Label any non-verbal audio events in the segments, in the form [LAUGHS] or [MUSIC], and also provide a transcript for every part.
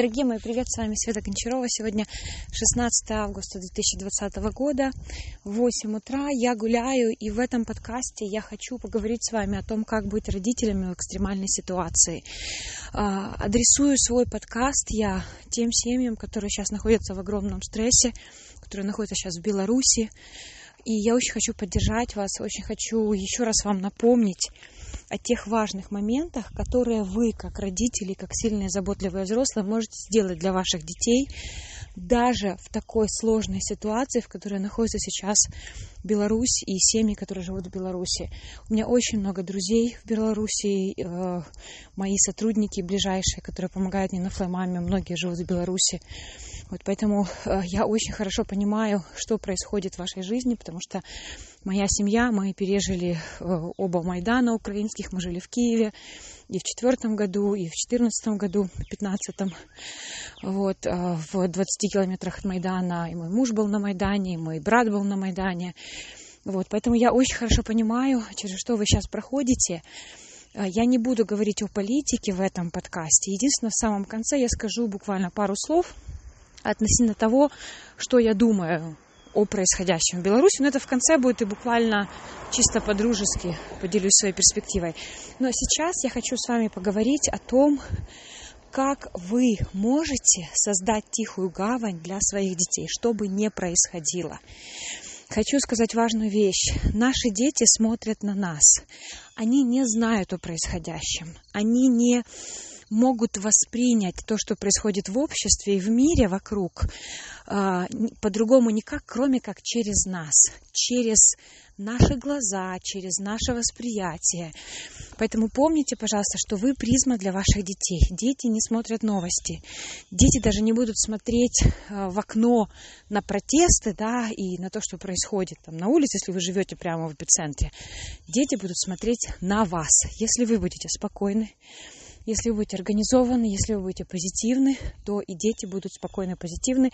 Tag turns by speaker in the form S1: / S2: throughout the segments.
S1: Дорогие мои, привет, с вами Света Гончарова. Сегодня 16 августа 2020 года, 8 утра. Я гуляю, и в этом подкасте я хочу поговорить с вами о том, как быть родителями в экстремальной ситуации. А, адресую свой подкаст я тем семьям, которые сейчас находятся в огромном стрессе, которые находятся сейчас в Беларуси. И я очень хочу поддержать вас, очень хочу еще раз вам напомнить, о тех важных моментах, которые вы, как родители, как сильные заботливые взрослые, можете сделать для ваших детей, даже в такой сложной ситуации, в которой находится сейчас Беларусь и семьи, которые живут в Беларуси. У меня очень много друзей в Беларуси, э, мои сотрудники ближайшие, которые помогают мне на флаймаме, многие живут в Беларуси. Вот поэтому э, я очень хорошо понимаю, что происходит в вашей жизни, потому что моя семья, мы пережили э, оба Майдана украинских, мы жили в Киеве и в четвертом году, и в четырнадцатом году, в пятнадцатом, вот, э, в 20 километрах от Майдана, и мой муж был на Майдане, и мой брат был на Майдане, вот, поэтому я очень хорошо понимаю, через что вы сейчас проходите, я не буду говорить о политике в этом подкасте. Единственное, в самом конце я скажу буквально пару слов относительно того, что я думаю о происходящем в Беларуси. Но это в конце будет и буквально чисто по-дружески поделюсь своей перспективой. Но сейчас я хочу с вами поговорить о том, как вы можете создать тихую гавань для своих детей, что бы ни происходило. Хочу сказать важную вещь. Наши дети смотрят на нас. Они не знают о происходящем. Они не могут воспринять то, что происходит в обществе и в мире вокруг, а, по-другому никак, кроме как через нас, через наши глаза, через наше восприятие. Поэтому помните, пожалуйста, что вы призма для ваших детей. Дети не смотрят новости. Дети даже не будут смотреть а, в окно на протесты, да, и на то, что происходит там на улице, если вы живете прямо в эпицентре. Дети будут смотреть на вас. Если вы будете спокойны, если вы будете организованы, если вы будете позитивны, то и дети будут спокойно позитивны.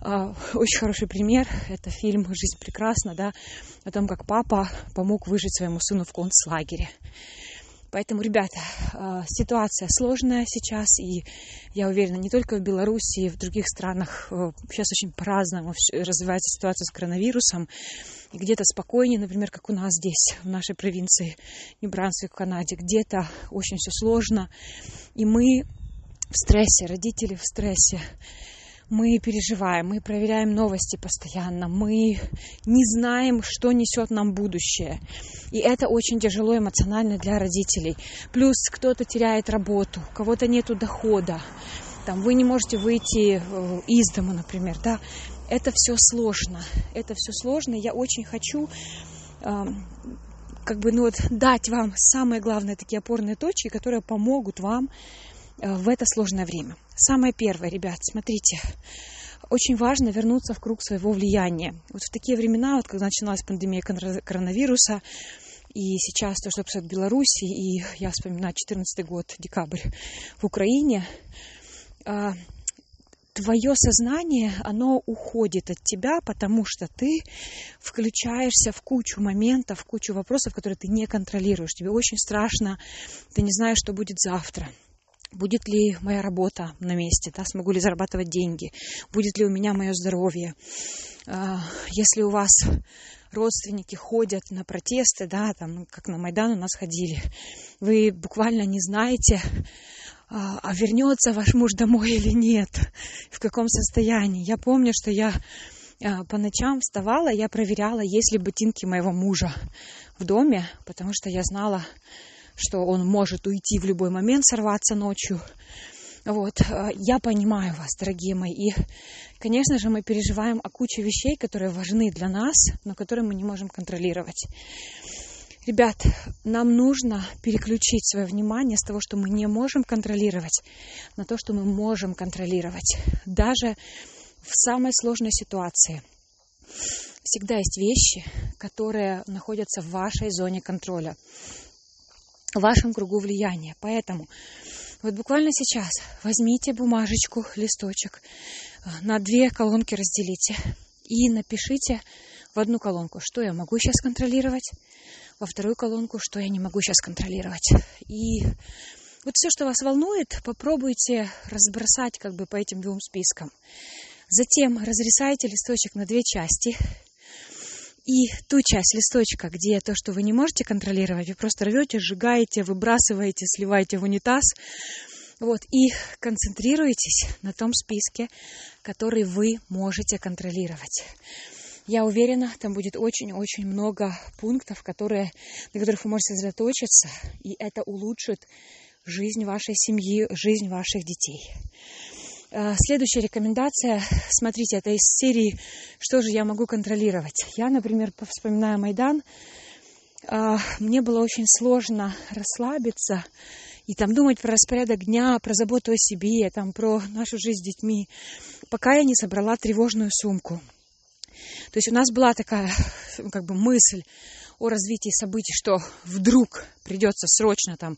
S1: А, [LAUGHS] очень хороший пример – это фильм «Жизнь прекрасна», да, о том, как папа помог выжить своему сыну в концлагере. Поэтому, ребята, а, ситуация сложная сейчас, и я уверена, не только в Беларуси, в других странах а, сейчас очень по-разному развивается ситуация с коронавирусом. И где-то спокойнее, например, как у нас здесь, в нашей провинции Нью-Брансвик, в Канаде, где-то очень все сложно. И мы в стрессе, родители в стрессе мы переживаем, мы проверяем новости постоянно, мы не знаем, что несет нам будущее. И это очень тяжело эмоционально для родителей. Плюс кто-то теряет работу, у кого-то нет дохода, там, вы не можете выйти э, из дома, например, да, это все сложно, это все сложно. Я очень хочу как бы, ну вот, дать вам самые главные такие опорные точки, которые помогут вам в это сложное время. Самое первое, ребят, смотрите, очень важно вернуться в круг своего влияния. Вот в такие времена, вот когда начиналась пандемия коронавируса, и сейчас то, что происходит в Беларуси, и я вспоминаю 14 год, декабрь в Украине, а, твое сознание, оно уходит от тебя, потому что ты включаешься в кучу моментов, в кучу вопросов, которые ты не контролируешь. Тебе очень страшно, ты не знаешь, что будет завтра будет ли моя работа на месте, да, смогу ли зарабатывать деньги, будет ли у меня мое здоровье. А, если у вас родственники ходят на протесты, да, там, как на Майдан у нас ходили, вы буквально не знаете, а, а вернется ваш муж домой или нет, в каком состоянии. Я помню, что я а, по ночам вставала, я проверяла, есть ли ботинки моего мужа в доме, потому что я знала, что он может уйти в любой момент, сорваться ночью. Вот, э, я понимаю вас, дорогие мои. И, конечно же, мы переживаем о куче вещей, которые важны для нас, но которые мы не можем контролировать. Ребят, нам нужно переключить свое внимание с того, что мы не можем контролировать, на то, что мы можем контролировать. Даже в самой сложной ситуации. Всегда есть вещи, которые находятся в вашей зоне контроля в вашем кругу влияния. Поэтому вот буквально сейчас возьмите бумажечку, листочек, э, на две колонки разделите и напишите в одну колонку, что я могу сейчас контролировать, во вторую колонку, что я не могу сейчас контролировать. И Вот все, что вас волнует, попробуйте разбросать как бы по этим двум спискам. Затем разрисайте листочек на две части. И ту часть листочка, где то, что вы не можете контролировать, вы просто рвете, сжигаете, выбрасываете, сливаете в унитаз. Вот, и концентрируйтесь на том списке, который вы можете контролировать. Я уверена, там будет очень-очень много пунктов, которые, на которых вы можете сосредоточиться, и это улучшит жизнь вашей семьи, жизнь ваших детей. Э, следующая рекомендация, смотрите, это из серии «Что же я могу контролировать?». Я, например, вспоминаю Майдан, э, мне было очень сложно расслабиться и там думать про распорядок дня, про заботу о себе, там, про нашу жизнь с детьми, пока я не собрала тревожную сумку. То есть у нас была такая [LAUGHS] как бы мысль о развитии событий, что вдруг придется срочно там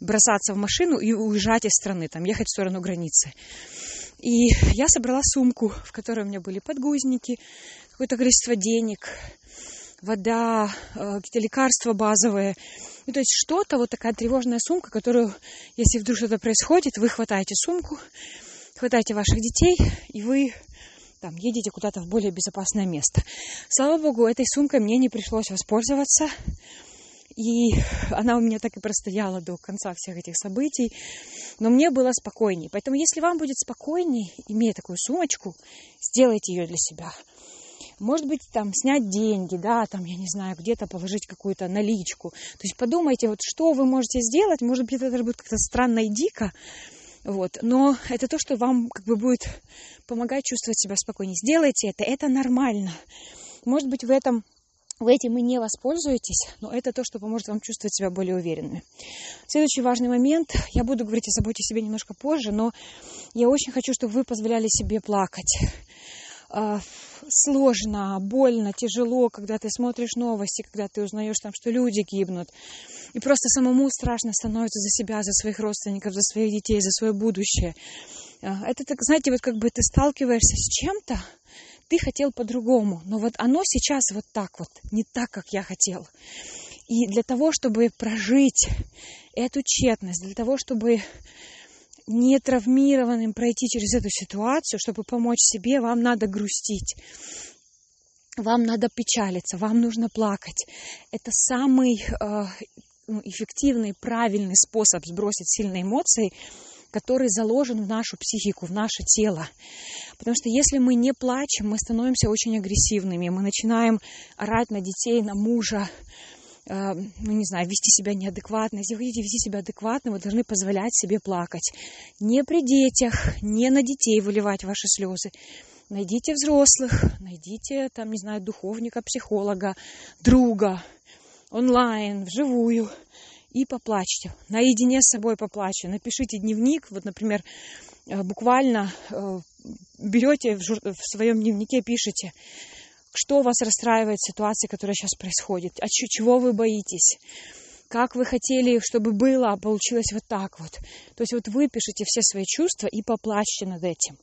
S1: бросаться в машину и уезжать из страны, там ехать в сторону границы. И я собрала сумку, в которой у меня были подгузники, какое-то количество денег, вода, э, какие-то лекарства базовые. Ну, то есть что-то, вот такая тревожная сумка, которую, если вдруг что-то происходит, вы хватаете сумку, хватаете ваших детей, и вы там едете куда-то в более безопасное место. Слава богу, этой сумкой мне не пришлось воспользоваться. И она у меня так и простояла до конца всех этих событий. Но мне было спокойней. Поэтому, если вам будет спокойней, имея такую сумочку, сделайте ее для себя. Может быть, там снять деньги, да, там, я не знаю, где-то положить какую-то наличку. То есть подумайте, вот что вы можете сделать. Может быть, это будет как-то странно и дико, вот. Но это то, что вам как бы будет помогать чувствовать себя спокойнее. Сделайте это, это нормально. Может быть, в этом вы этим и не воспользуетесь, но это то, что поможет вам чувствовать себя более уверенными. Следующий важный момент. Я буду говорить о заботе о себе немножко позже, но я очень хочу, чтобы вы позволяли себе плакать. А, сложно, больно, тяжело, когда ты смотришь новости, когда ты узнаешь там, что люди гибнут. И просто самому страшно становится за себя, за своих родственников, за своих детей, за свое будущее. А, это, так, знаете, вот как бы ты сталкиваешься с чем-то, ты хотел по-другому, но вот оно сейчас вот так вот, не так, как я хотел. И для того, чтобы прожить эту тщетность, для того, чтобы не травмированным пройти через эту ситуацию, чтобы помочь себе, вам надо грустить. Вам надо печалиться, вам нужно плакать. Это самый э, ну, эффективный, правильный способ сбросить сильные эмоции, который заложен в нашу психику, в наше тело. Потому что если мы не плачем, мы становимся очень агрессивными, мы начинаем орать на детей, на мужа, Э, ну, не знаю, вести себя неадекватно. Если вы хотите вести себя адекватно, вы должны позволять себе плакать. Не при детях, не на детей выливать ваши слезы. Найдите взрослых, найдите, там, не знаю, духовника, психолога, друга, онлайн, вживую, и поплачьте. Наедине с собой поплачьте. Напишите дневник, вот, например, э, буквально э, берете в своем дневнике, пишите, что вас расстраивает в ситуации, которая сейчас происходит? А чего вы боитесь? Как вы хотели, чтобы было, а получилось вот так вот. То есть вот выпишите все свои чувства и поплачьте над этим.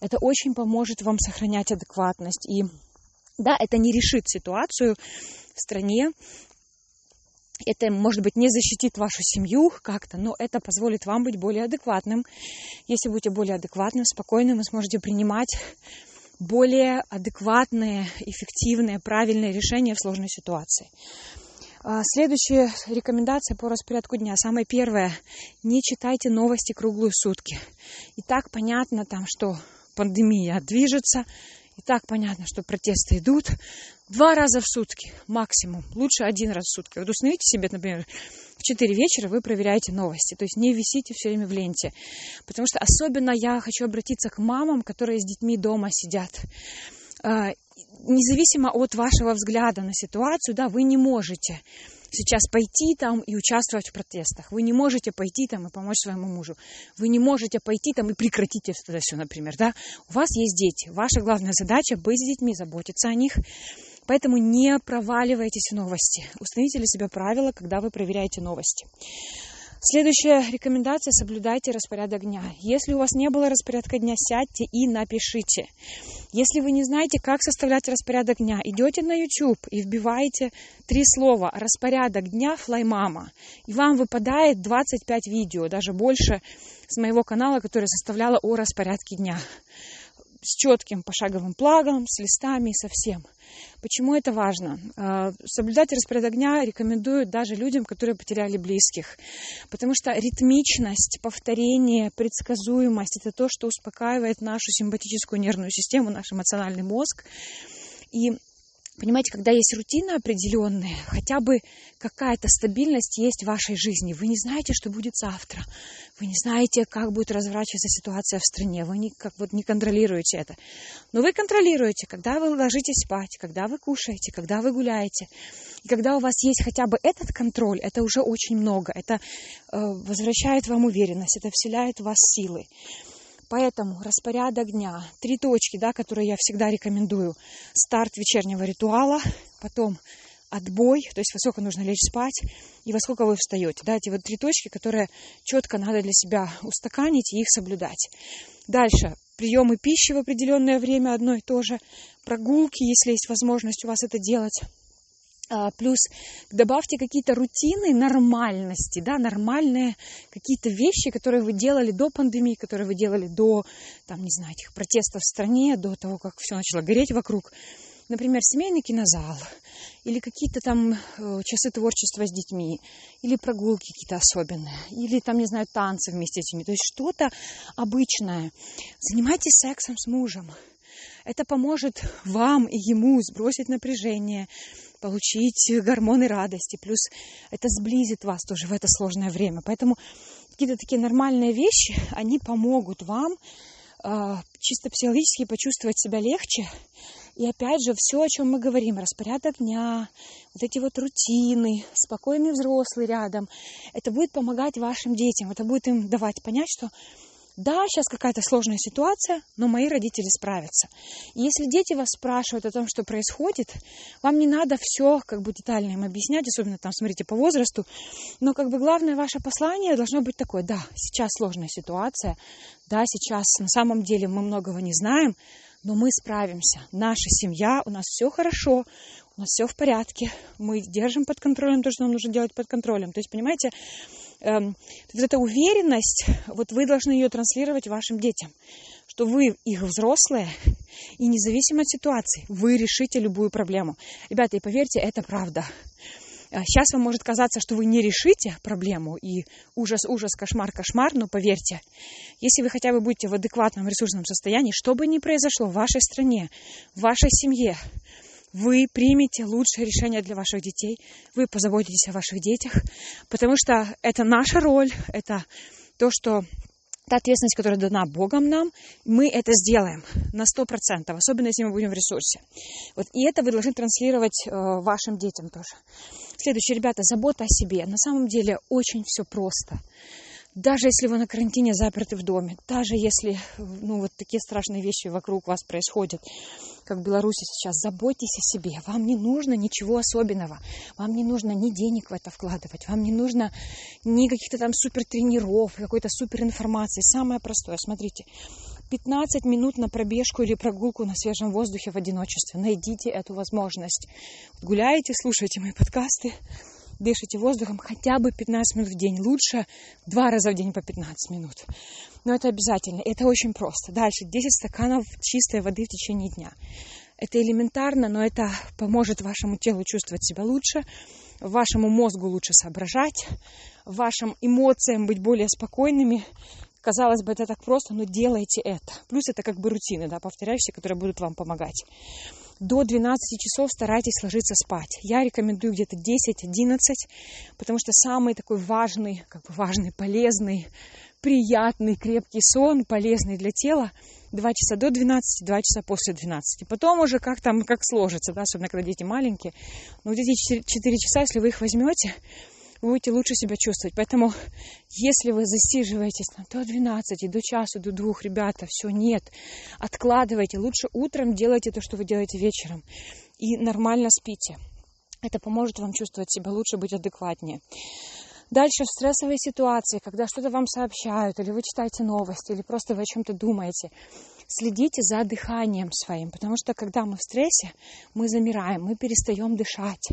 S1: Это очень поможет вам сохранять адекватность. И да, это не решит ситуацию в стране, это, может быть, не защитит вашу семью как-то, но это позволит вам быть более адекватным. Если будете более адекватным, спокойным, вы сможете принимать более адекватные, эффективные, правильные решения в сложной ситуации. А, следующая рекомендация по распорядку дня. Самое первое. Не читайте новости круглые сутки. И так понятно там, что пандемия движется, и так понятно, что протесты идут. Два раза в сутки максимум. Лучше один раз в сутки. Вот установите себе, например, в 4 вечера вы проверяете новости. То есть не висите все время в ленте. Потому что особенно я хочу обратиться к мамам, которые с детьми дома сидят а, независимо от вашего взгляда на ситуацию, да, вы не можете сейчас пойти там и участвовать в протестах. Вы не можете пойти там и помочь своему мужу. Вы не можете пойти там и прекратить это все, например, да. У вас есть дети. Ваша главная задача быть с детьми, заботиться о них. Поэтому не проваливайтесь в новости. Установите для себя правила, когда вы проверяете новости. Следующая рекомендация – соблюдайте распорядок дня. Если у вас не было распорядка дня, сядьте и напишите. Если вы не знаете, как составлять распорядок дня, идете на YouTube и вбиваете три слова «распорядок дня флаймама», и вам выпадает 25 видео, даже больше с моего канала, которое составляло о распорядке дня с четким пошаговым плагом, с листами, со всем. Почему это важно? А, соблюдать распорядок дня рекомендуют даже людям, которые потеряли близких. Потому что ритмичность, повторение, предсказуемость – это то, что успокаивает нашу симпатическую нервную систему, наш эмоциональный мозг. И Понимаете, когда есть рутина определенная, хотя бы какая-то стабильность есть в вашей жизни. Вы не знаете, что будет завтра. Вы не знаете, как будет разворачиваться ситуация в стране. Вы не, как вот не контролируете это. Но вы контролируете, когда вы ложитесь спать, когда вы кушаете, когда вы гуляете. И когда у вас есть хотя бы этот контроль, это уже очень много. Это э, возвращает вам уверенность, это вселяет в вас силы. Поэтому распорядок дня, три точки, да, которые я всегда рекомендую. Старт вечернего ритуала, потом отбой, то есть во сколько нужно лечь спать и во сколько вы встаете. Да, эти вот три точки, которые четко надо для себя устаканить и их соблюдать. Дальше. Приемы пищи в определенное время одно и то же. Прогулки, если есть возможность у вас это делать. А, плюс добавьте какие-то рутины нормальности, да, нормальные какие-то вещи, которые вы делали до пандемии, которые вы делали до, там, не знаю, этих протестов в стране, до того, как все начало гореть вокруг. Например, семейный кинозал, или какие-то там э, часы творчества с детьми, или прогулки какие-то особенные, или там, не знаю, танцы вместе с детьми. То есть что-то обычное. Занимайтесь сексом с мужем. Это поможет вам и ему сбросить напряжение, получить гормоны радости. Плюс это сблизит вас тоже в это сложное время. Поэтому какие-то такие нормальные вещи, они помогут вам э, чисто психологически почувствовать себя легче. И опять же, все, о чем мы говорим, распорядок дня, вот эти вот рутины, спокойный взрослый рядом, это будет помогать вашим детям, это будет им давать понять, что да, сейчас какая-то сложная ситуация, но мои родители справятся. И если дети вас спрашивают о том, что происходит, вам не надо все как бы детально им объяснять, особенно там, смотрите, по возрасту. Но как бы главное ваше послание должно быть такое, да, сейчас сложная ситуация, да, сейчас на самом деле мы многого не знаем, но мы справимся. Наша семья, у нас все хорошо, у нас все в порядке, мы держим под контролем то, что нам нужно делать под контролем. То есть, понимаете, вот эта уверенность, вот вы должны ее транслировать вашим детям, что вы их взрослые, и независимо от ситуации, вы решите любую проблему. Ребята, и поверьте, это правда. Сейчас а, вам может казаться, что вы не решите проблему, и ужас, ужас, кошмар, кошмар, но поверьте, если вы хотя бы будете в адекватном ресурсном состоянии, что бы ни произошло в вашей стране, в вашей семье, вы примете лучшее решение для ваших детей, вы позаботитесь о ваших детях, потому что это наша роль, это то, что та ответственность, которая дана Богом нам, мы это сделаем на сто процентов, особенно если мы будем в ресурсе. Вот, и это вы должны транслировать э, вашим детям тоже. Следующее, ребята, забота о себе. На самом деле очень все просто даже если вы на карантине заперты в доме, даже если ну, вот такие страшные вещи вокруг вас происходят, как в Беларуси сейчас, заботьтесь о себе. Вам не нужно ничего особенного. Вам не нужно ни денег в это вкладывать. Вам не нужно ни каких-то там супер тренеров, какой-то супер информации. Самое простое, смотрите, 15 минут на пробежку или прогулку на свежем воздухе в одиночестве. Найдите эту возможность. Гуляете, слушайте мои подкасты, дышите воздухом хотя бы 15 минут в день. Лучше два раза в день по 15 минут. Но это обязательно. Это очень просто. Дальше 10 стаканов чистой воды в течение дня. Это элементарно, но это поможет вашему телу чувствовать себя лучше, вашему мозгу лучше соображать, вашим эмоциям быть более спокойными. Казалось бы, это так просто, но делайте это. Плюс это как бы рутины, да, повторяющиеся, которые будут вам помогать до 12 часов старайтесь ложиться спать. Я рекомендую где-то 10-11, потому что самый такой важный, как бы важный, полезный, приятный, крепкий сон, полезный для тела, 2 часа до 12, 2 часа после 12. Потом уже как там, как сложится, да, особенно когда дети маленькие. Но вот эти 4, 4 часа, если вы их возьмете, будете лучше себя чувствовать. Поэтому, если вы засиживаетесь там, до 12, до часу, до двух, ребята, все, нет, откладывайте. Лучше утром делайте то, что вы делаете вечером. И нормально спите. Это поможет вам чувствовать себя лучше, быть адекватнее. Дальше в стрессовой ситуации, когда что-то вам сообщают, или вы читаете новости, или просто вы о чем-то думаете, следите за дыханием своим, потому что когда мы в стрессе, мы замираем, мы перестаем дышать,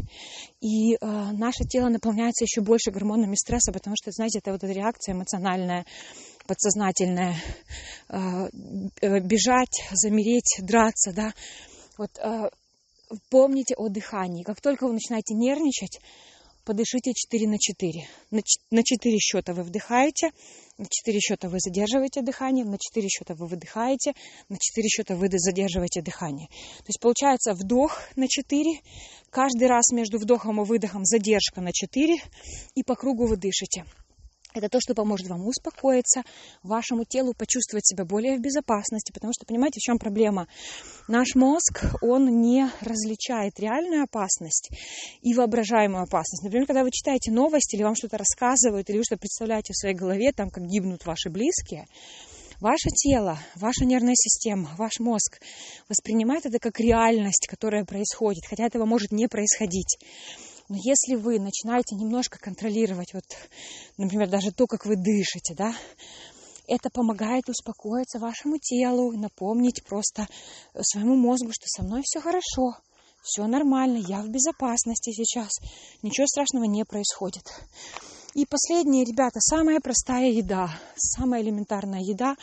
S1: и э, наше тело наполняется еще больше гормонами стресса, потому что, знаете, это вот эта реакция эмоциональная, подсознательная, э, э, бежать, замереть, драться, да, вот э, помните о дыхании. Как только вы начинаете нервничать, подышите 4 на 4. На 4 счета вы вдыхаете, на 4 счета вы задерживаете дыхание, на 4 счета вы выдыхаете, на 4 счета вы задерживаете дыхание. То есть получается вдох на 4, каждый раз между вдохом и выдохом задержка на 4, и по кругу вы дышите. Это то, что поможет вам успокоиться, вашему телу почувствовать себя более в безопасности, потому что, понимаете, в чем проблема? Наш мозг, он не различает реальную опасность и воображаемую опасность. Например, когда вы читаете новости или вам что-то рассказывают, или вы что-то представляете в своей голове, там, как гибнут ваши близкие, ваше тело, ваша нервная система, ваш мозг воспринимает это как реальность, которая происходит, хотя этого может не происходить. Но если вы начинаете немножко контролировать, вот, например, даже то, как вы дышите, да, это помогает успокоиться вашему телу, напомнить просто своему мозгу, что со мной все хорошо, все нормально, я в безопасности сейчас, ничего страшного не происходит. И последнее, ребята, самая простая еда, самая элементарная еда,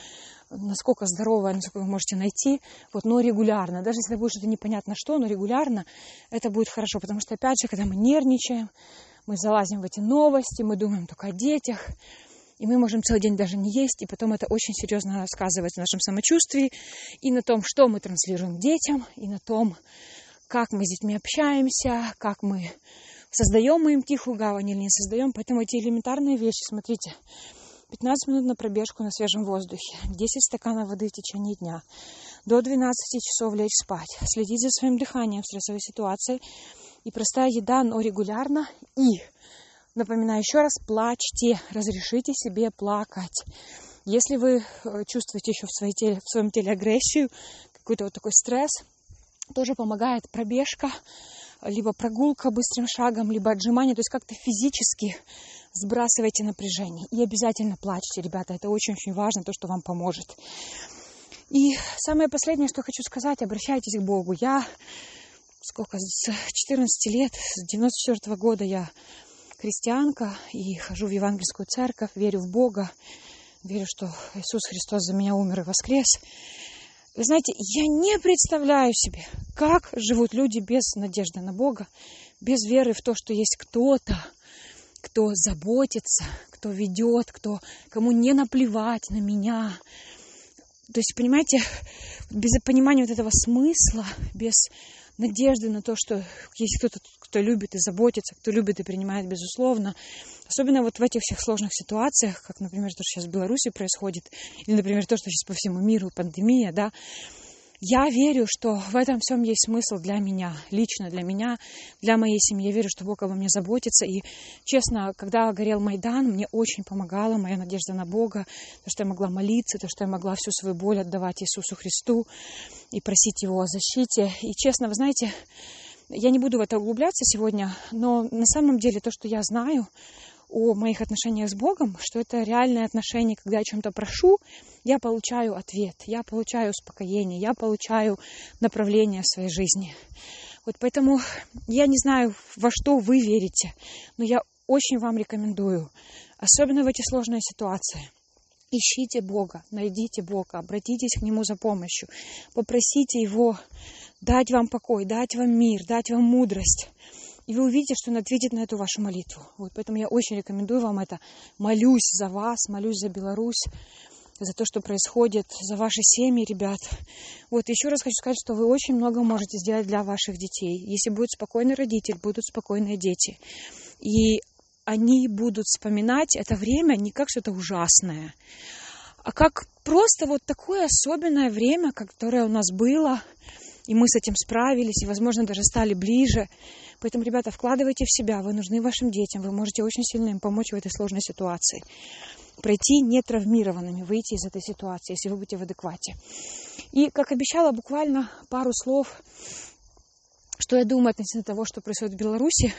S1: насколько здоровая, насколько вы можете найти, вот, но регулярно. Даже если будет что-то непонятно что, но регулярно это будет хорошо. Потому что, опять же, когда мы нервничаем, мы залазим в эти новости, мы думаем только о детях, и мы можем целый день даже не есть, и потом это очень серьезно сказывается на нашем самочувствии, и на том, что мы транслируем детям, и на том, как мы с детьми общаемся, как мы создаем мы им тихую гавань или не создаем. Поэтому эти элементарные вещи, смотрите, 15 минут на пробежку на свежем воздухе, 10 стаканов воды в течение дня, до 12 часов лечь спать, следить за своим дыханием в стрессовой ситуации. И простая еда, но регулярно. И, напоминаю еще раз, плачьте, разрешите себе плакать. Если вы э, чувствуете еще в, своей теле, в своем теле агрессию, какой-то вот такой стресс, тоже помогает пробежка, либо прогулка быстрым шагом, либо отжимание, то есть как-то физически сбрасывайте напряжение. И обязательно плачьте, ребята, это очень-очень важно, то, что вам поможет. И самое последнее, что хочу сказать, обращайтесь к Богу. Я сколько, с 14 лет, с 94 -го года я христианка и хожу в евангельскую церковь, верю в Бога, верю, что Иисус Христос за меня умер и воскрес. Вы знаете, я не представляю себе, как живут люди без надежды на Бога, без веры в то, что есть кто-то, кто заботится, кто ведет, кто, кому не наплевать на меня. То есть, понимаете, без понимания вот этого смысла, без надежды на то, что есть кто-то, кто любит и заботится, кто любит и принимает, безусловно. Особенно вот в этих всех сложных ситуациях, как, например, то, что сейчас в Беларуси происходит, или, например, то, что сейчас по всему миру, пандемия, да, я верю, что в этом всем есть смысл для меня, лично для меня, для моей семьи. Я верю, что Бог обо мне заботится. И, честно, когда горел Майдан, мне очень помогала моя надежда на Бога, то, что я могла молиться, то, что я могла всю свою боль отдавать Иисусу Христу и просить Его о защите. И, честно, вы знаете, я не буду в это углубляться сегодня, но на самом деле то, что я знаю, о моих отношениях с Богом, что это реальное отношение, когда я чем-то прошу, я получаю ответ, я получаю успокоение, я получаю направление своей жизни. Вот поэтому я не знаю, во что вы верите, но я очень вам рекомендую, особенно в эти сложные ситуации, ищите Бога, найдите Бога, обратитесь к Нему за помощью, попросите Его дать вам покой, дать вам мир, дать вам мудрость. И вы увидите, что Он ответит на эту вашу молитву. Вот поэтому я очень рекомендую вам это. Молюсь за вас, молюсь за Беларусь, за то, что происходит, за ваши семьи, ребят. Вот еще раз хочу сказать, что вы очень много можете сделать для ваших детей. Если будет спокойный родитель, будут спокойные дети. И они будут вспоминать это время не как что-то ужасное, а как просто вот такое особенное время, которое у нас было, и мы с этим справились, и, возможно, даже стали ближе. Поэтому, ребята, вкладывайте в себя, вы нужны вашим детям, вы можете очень сильно им помочь в этой сложной ситуации. Пройти нетравмированными, выйти из этой ситуации, если вы будете в адеквате. И, как обещала, буквально пару слов что я думаю относительно того, что происходит в Беларуси,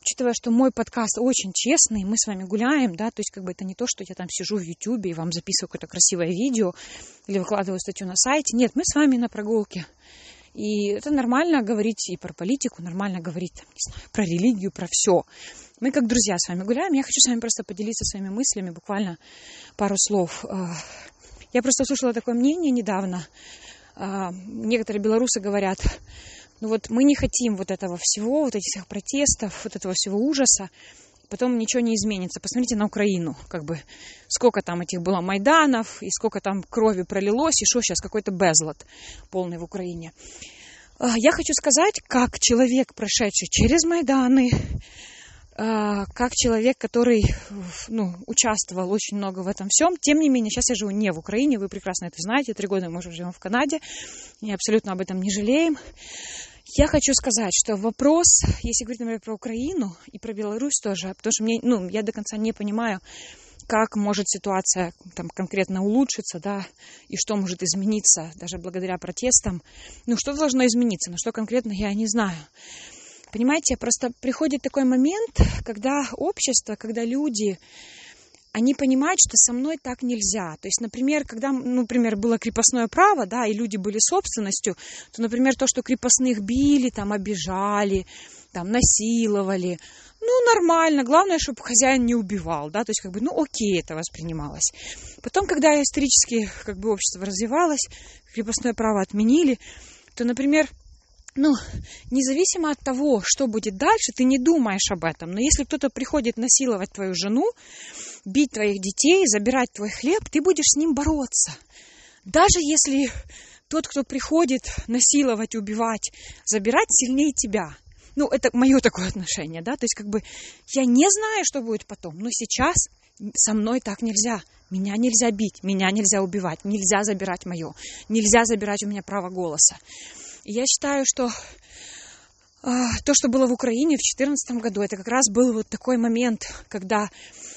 S1: учитывая, что мой подкаст очень честный, мы с вами гуляем, да, то есть как бы это не то, что я там сижу в Ютубе и вам записываю какое-то красивое видео или выкладываю статью на сайте. Нет, мы с вами на прогулке. И это нормально говорить и про политику, нормально говорить, там, не знаю, про религию, про все. Мы как друзья с вами гуляем. Я хочу с вами просто поделиться своими мыслями, буквально пару слов. А, я просто услышала такое мнение недавно. А, некоторые белорусы говорят, ну вот мы не хотим вот этого всего, вот этих всех протестов, вот этого всего ужаса, потом ничего не изменится. Посмотрите на Украину, как бы сколько там этих было Майданов, и сколько там крови пролилось, и что сейчас какой-то безлад полный в Украине. А, я хочу сказать, как человек, прошедший через Майданы, а, как человек, который ну, участвовал очень много в этом всем. Тем не менее, сейчас я живу не в Украине, вы прекрасно это знаете. Три года мы уже живем в Канаде, и абсолютно об этом не жалеем. Я хочу сказать, что вопрос, если говорить, например, про Украину и про Беларусь тоже, потому что мне, ну, я до конца не понимаю, как может ситуация там конкретно улучшиться, да, и что может измениться даже благодаря протестам. Ну, что должно измениться, на что конкретно я не знаю. Понимаете, просто приходит такой момент, когда общество, когда люди, они понимают, что со мной так нельзя. То есть, например, когда, ну, например, было крепостное право, да, и люди были собственностью, то, например, то, что крепостных били, там, обижали, там, насиловали, ну, нормально, главное, чтобы хозяин не убивал, да, то есть, как бы, ну, окей, это воспринималось. Потом, когда исторически, как бы, общество развивалось, крепостное право отменили, то, например, ну, независимо от того, что будет дальше, ты не думаешь об этом. Но если кто-то приходит насиловать твою жену, бить твоих детей, забирать твой хлеб, ты будешь с ним бороться. Даже если тот, кто приходит насиловать, убивать, забирать сильнее тебя. Ну, это мое такое отношение, да, то есть как бы я не знаю, что будет потом, но сейчас со мной так нельзя. Меня нельзя бить, меня нельзя убивать, нельзя забирать мое, нельзя забирать у меня право голоса. Я считаю, что а, то, что было в Украине в 2014 году, это как раз был вот такой момент, когда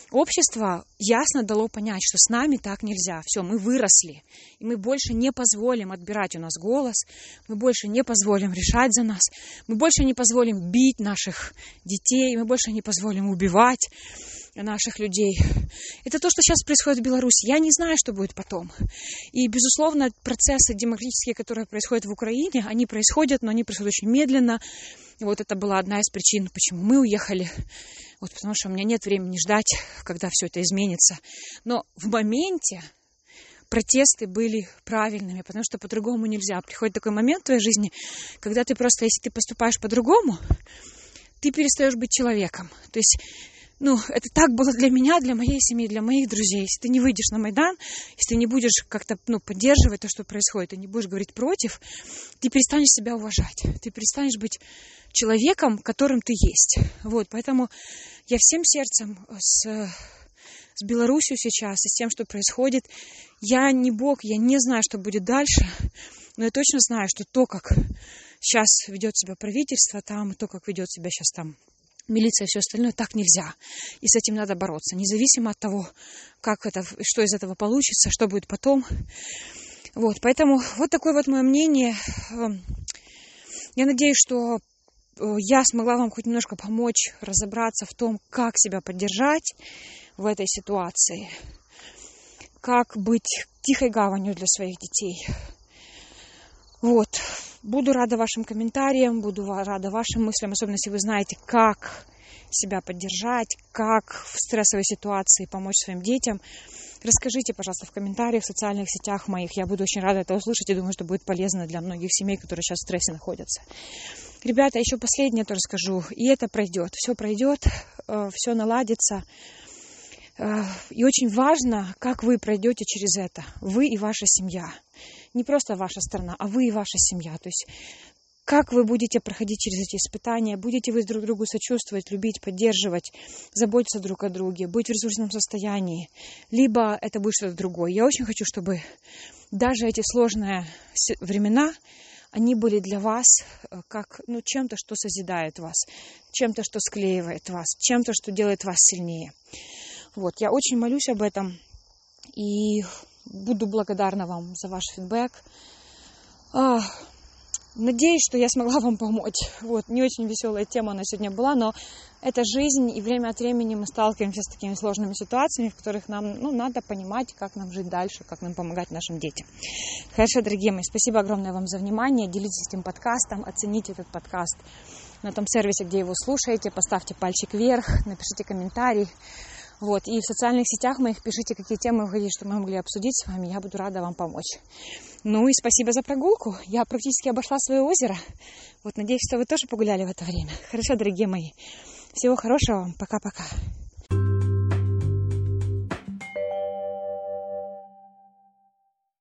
S1: общество ясно дало понять, что с нами так нельзя. Все, мы выросли, и мы больше не позволим отбирать у нас голос, мы больше не позволим решать за нас, мы больше не позволим бить наших детей, мы больше не позволим убивать наших людей. Это то, что сейчас происходит в Беларуси. Я не знаю, что будет потом. И, безусловно, процессы демократические, которые происходят в Украине, они происходят, но они происходят очень медленно. И вот это была одна из причин, почему мы уехали. Вот потому что у меня нет времени ждать, когда все это изменится. Но в моменте протесты были правильными, потому что по-другому нельзя. Приходит такой момент в твоей жизни, когда ты просто, если ты поступаешь по-другому, ты перестаешь быть человеком. То есть ну, это так было для меня, для моей семьи, для моих друзей. Если ты не выйдешь на Майдан, если ты не будешь как-то ну, поддерживать то, что происходит, и не будешь говорить против, ты перестанешь себя уважать. Ты перестанешь быть человеком, которым ты есть. Вот, поэтому я всем сердцем с, с Беларусью сейчас и с тем, что происходит. Я не бог, я не знаю, что будет дальше, но я точно знаю, что то, как сейчас ведет себя правительство там, то, как ведет себя сейчас там милиция и все остальное, так нельзя. И с этим надо бороться, независимо от того, как это, что из этого получится, что будет потом. Вот, поэтому вот такое вот мое мнение. Эм, я надеюсь, что э, я смогла вам хоть немножко помочь разобраться в том, как себя поддержать в этой ситуации, как быть тихой гаванью для своих детей. Вот. Буду рада вашим комментариям, буду рада вашим мыслям, особенно если вы знаете, как себя поддержать, как в стрессовой ситуации помочь своим детям. Расскажите, пожалуйста, в комментариях, в социальных сетях моих. Я буду очень рада это услышать и думаю, что будет полезно для многих семей, которые сейчас в стрессе находятся. Ребята, еще последнее то расскажу. И это пройдет. Все пройдет, э, все наладится. Э, и очень важно, как вы пройдете через это. Вы и ваша семья не просто ваша страна, а вы и ваша семья. То есть как вы будете проходить через эти испытания, будете вы друг другу сочувствовать, любить, поддерживать, заботиться друг о друге, быть в ресурсном состоянии, либо это будет что-то другое. Я очень хочу, чтобы даже эти сложные времена, они были для вас э, как ну, чем-то, что созидает вас, чем-то, что склеивает вас, чем-то, что делает вас сильнее. Вот, я очень молюсь об этом. И буду благодарна вам за ваш фидбэк. Надеюсь, что я смогла вам помочь. Вот, не очень веселая тема она сегодня была, но это жизнь, и время от времени мы сталкиваемся с такими сложными ситуациями, в которых нам ну, надо понимать, как нам жить дальше, как нам помогать нашим детям. Хорошо, дорогие мои, спасибо огромное вам за внимание. Делитесь этим подкастом, оцените этот подкаст на том сервисе, где его слушаете, поставьте пальчик вверх, напишите комментарий. Вот. И в социальных сетях моих пишите, какие темы вы хотите, чтобы мы могли обсудить с вами. Я буду рада вам помочь. Ну и спасибо за прогулку. Я практически обошла свое озеро. Вот надеюсь, что вы тоже погуляли в это время. Хорошо, дорогие мои. Всего хорошего вам. Пока-пока.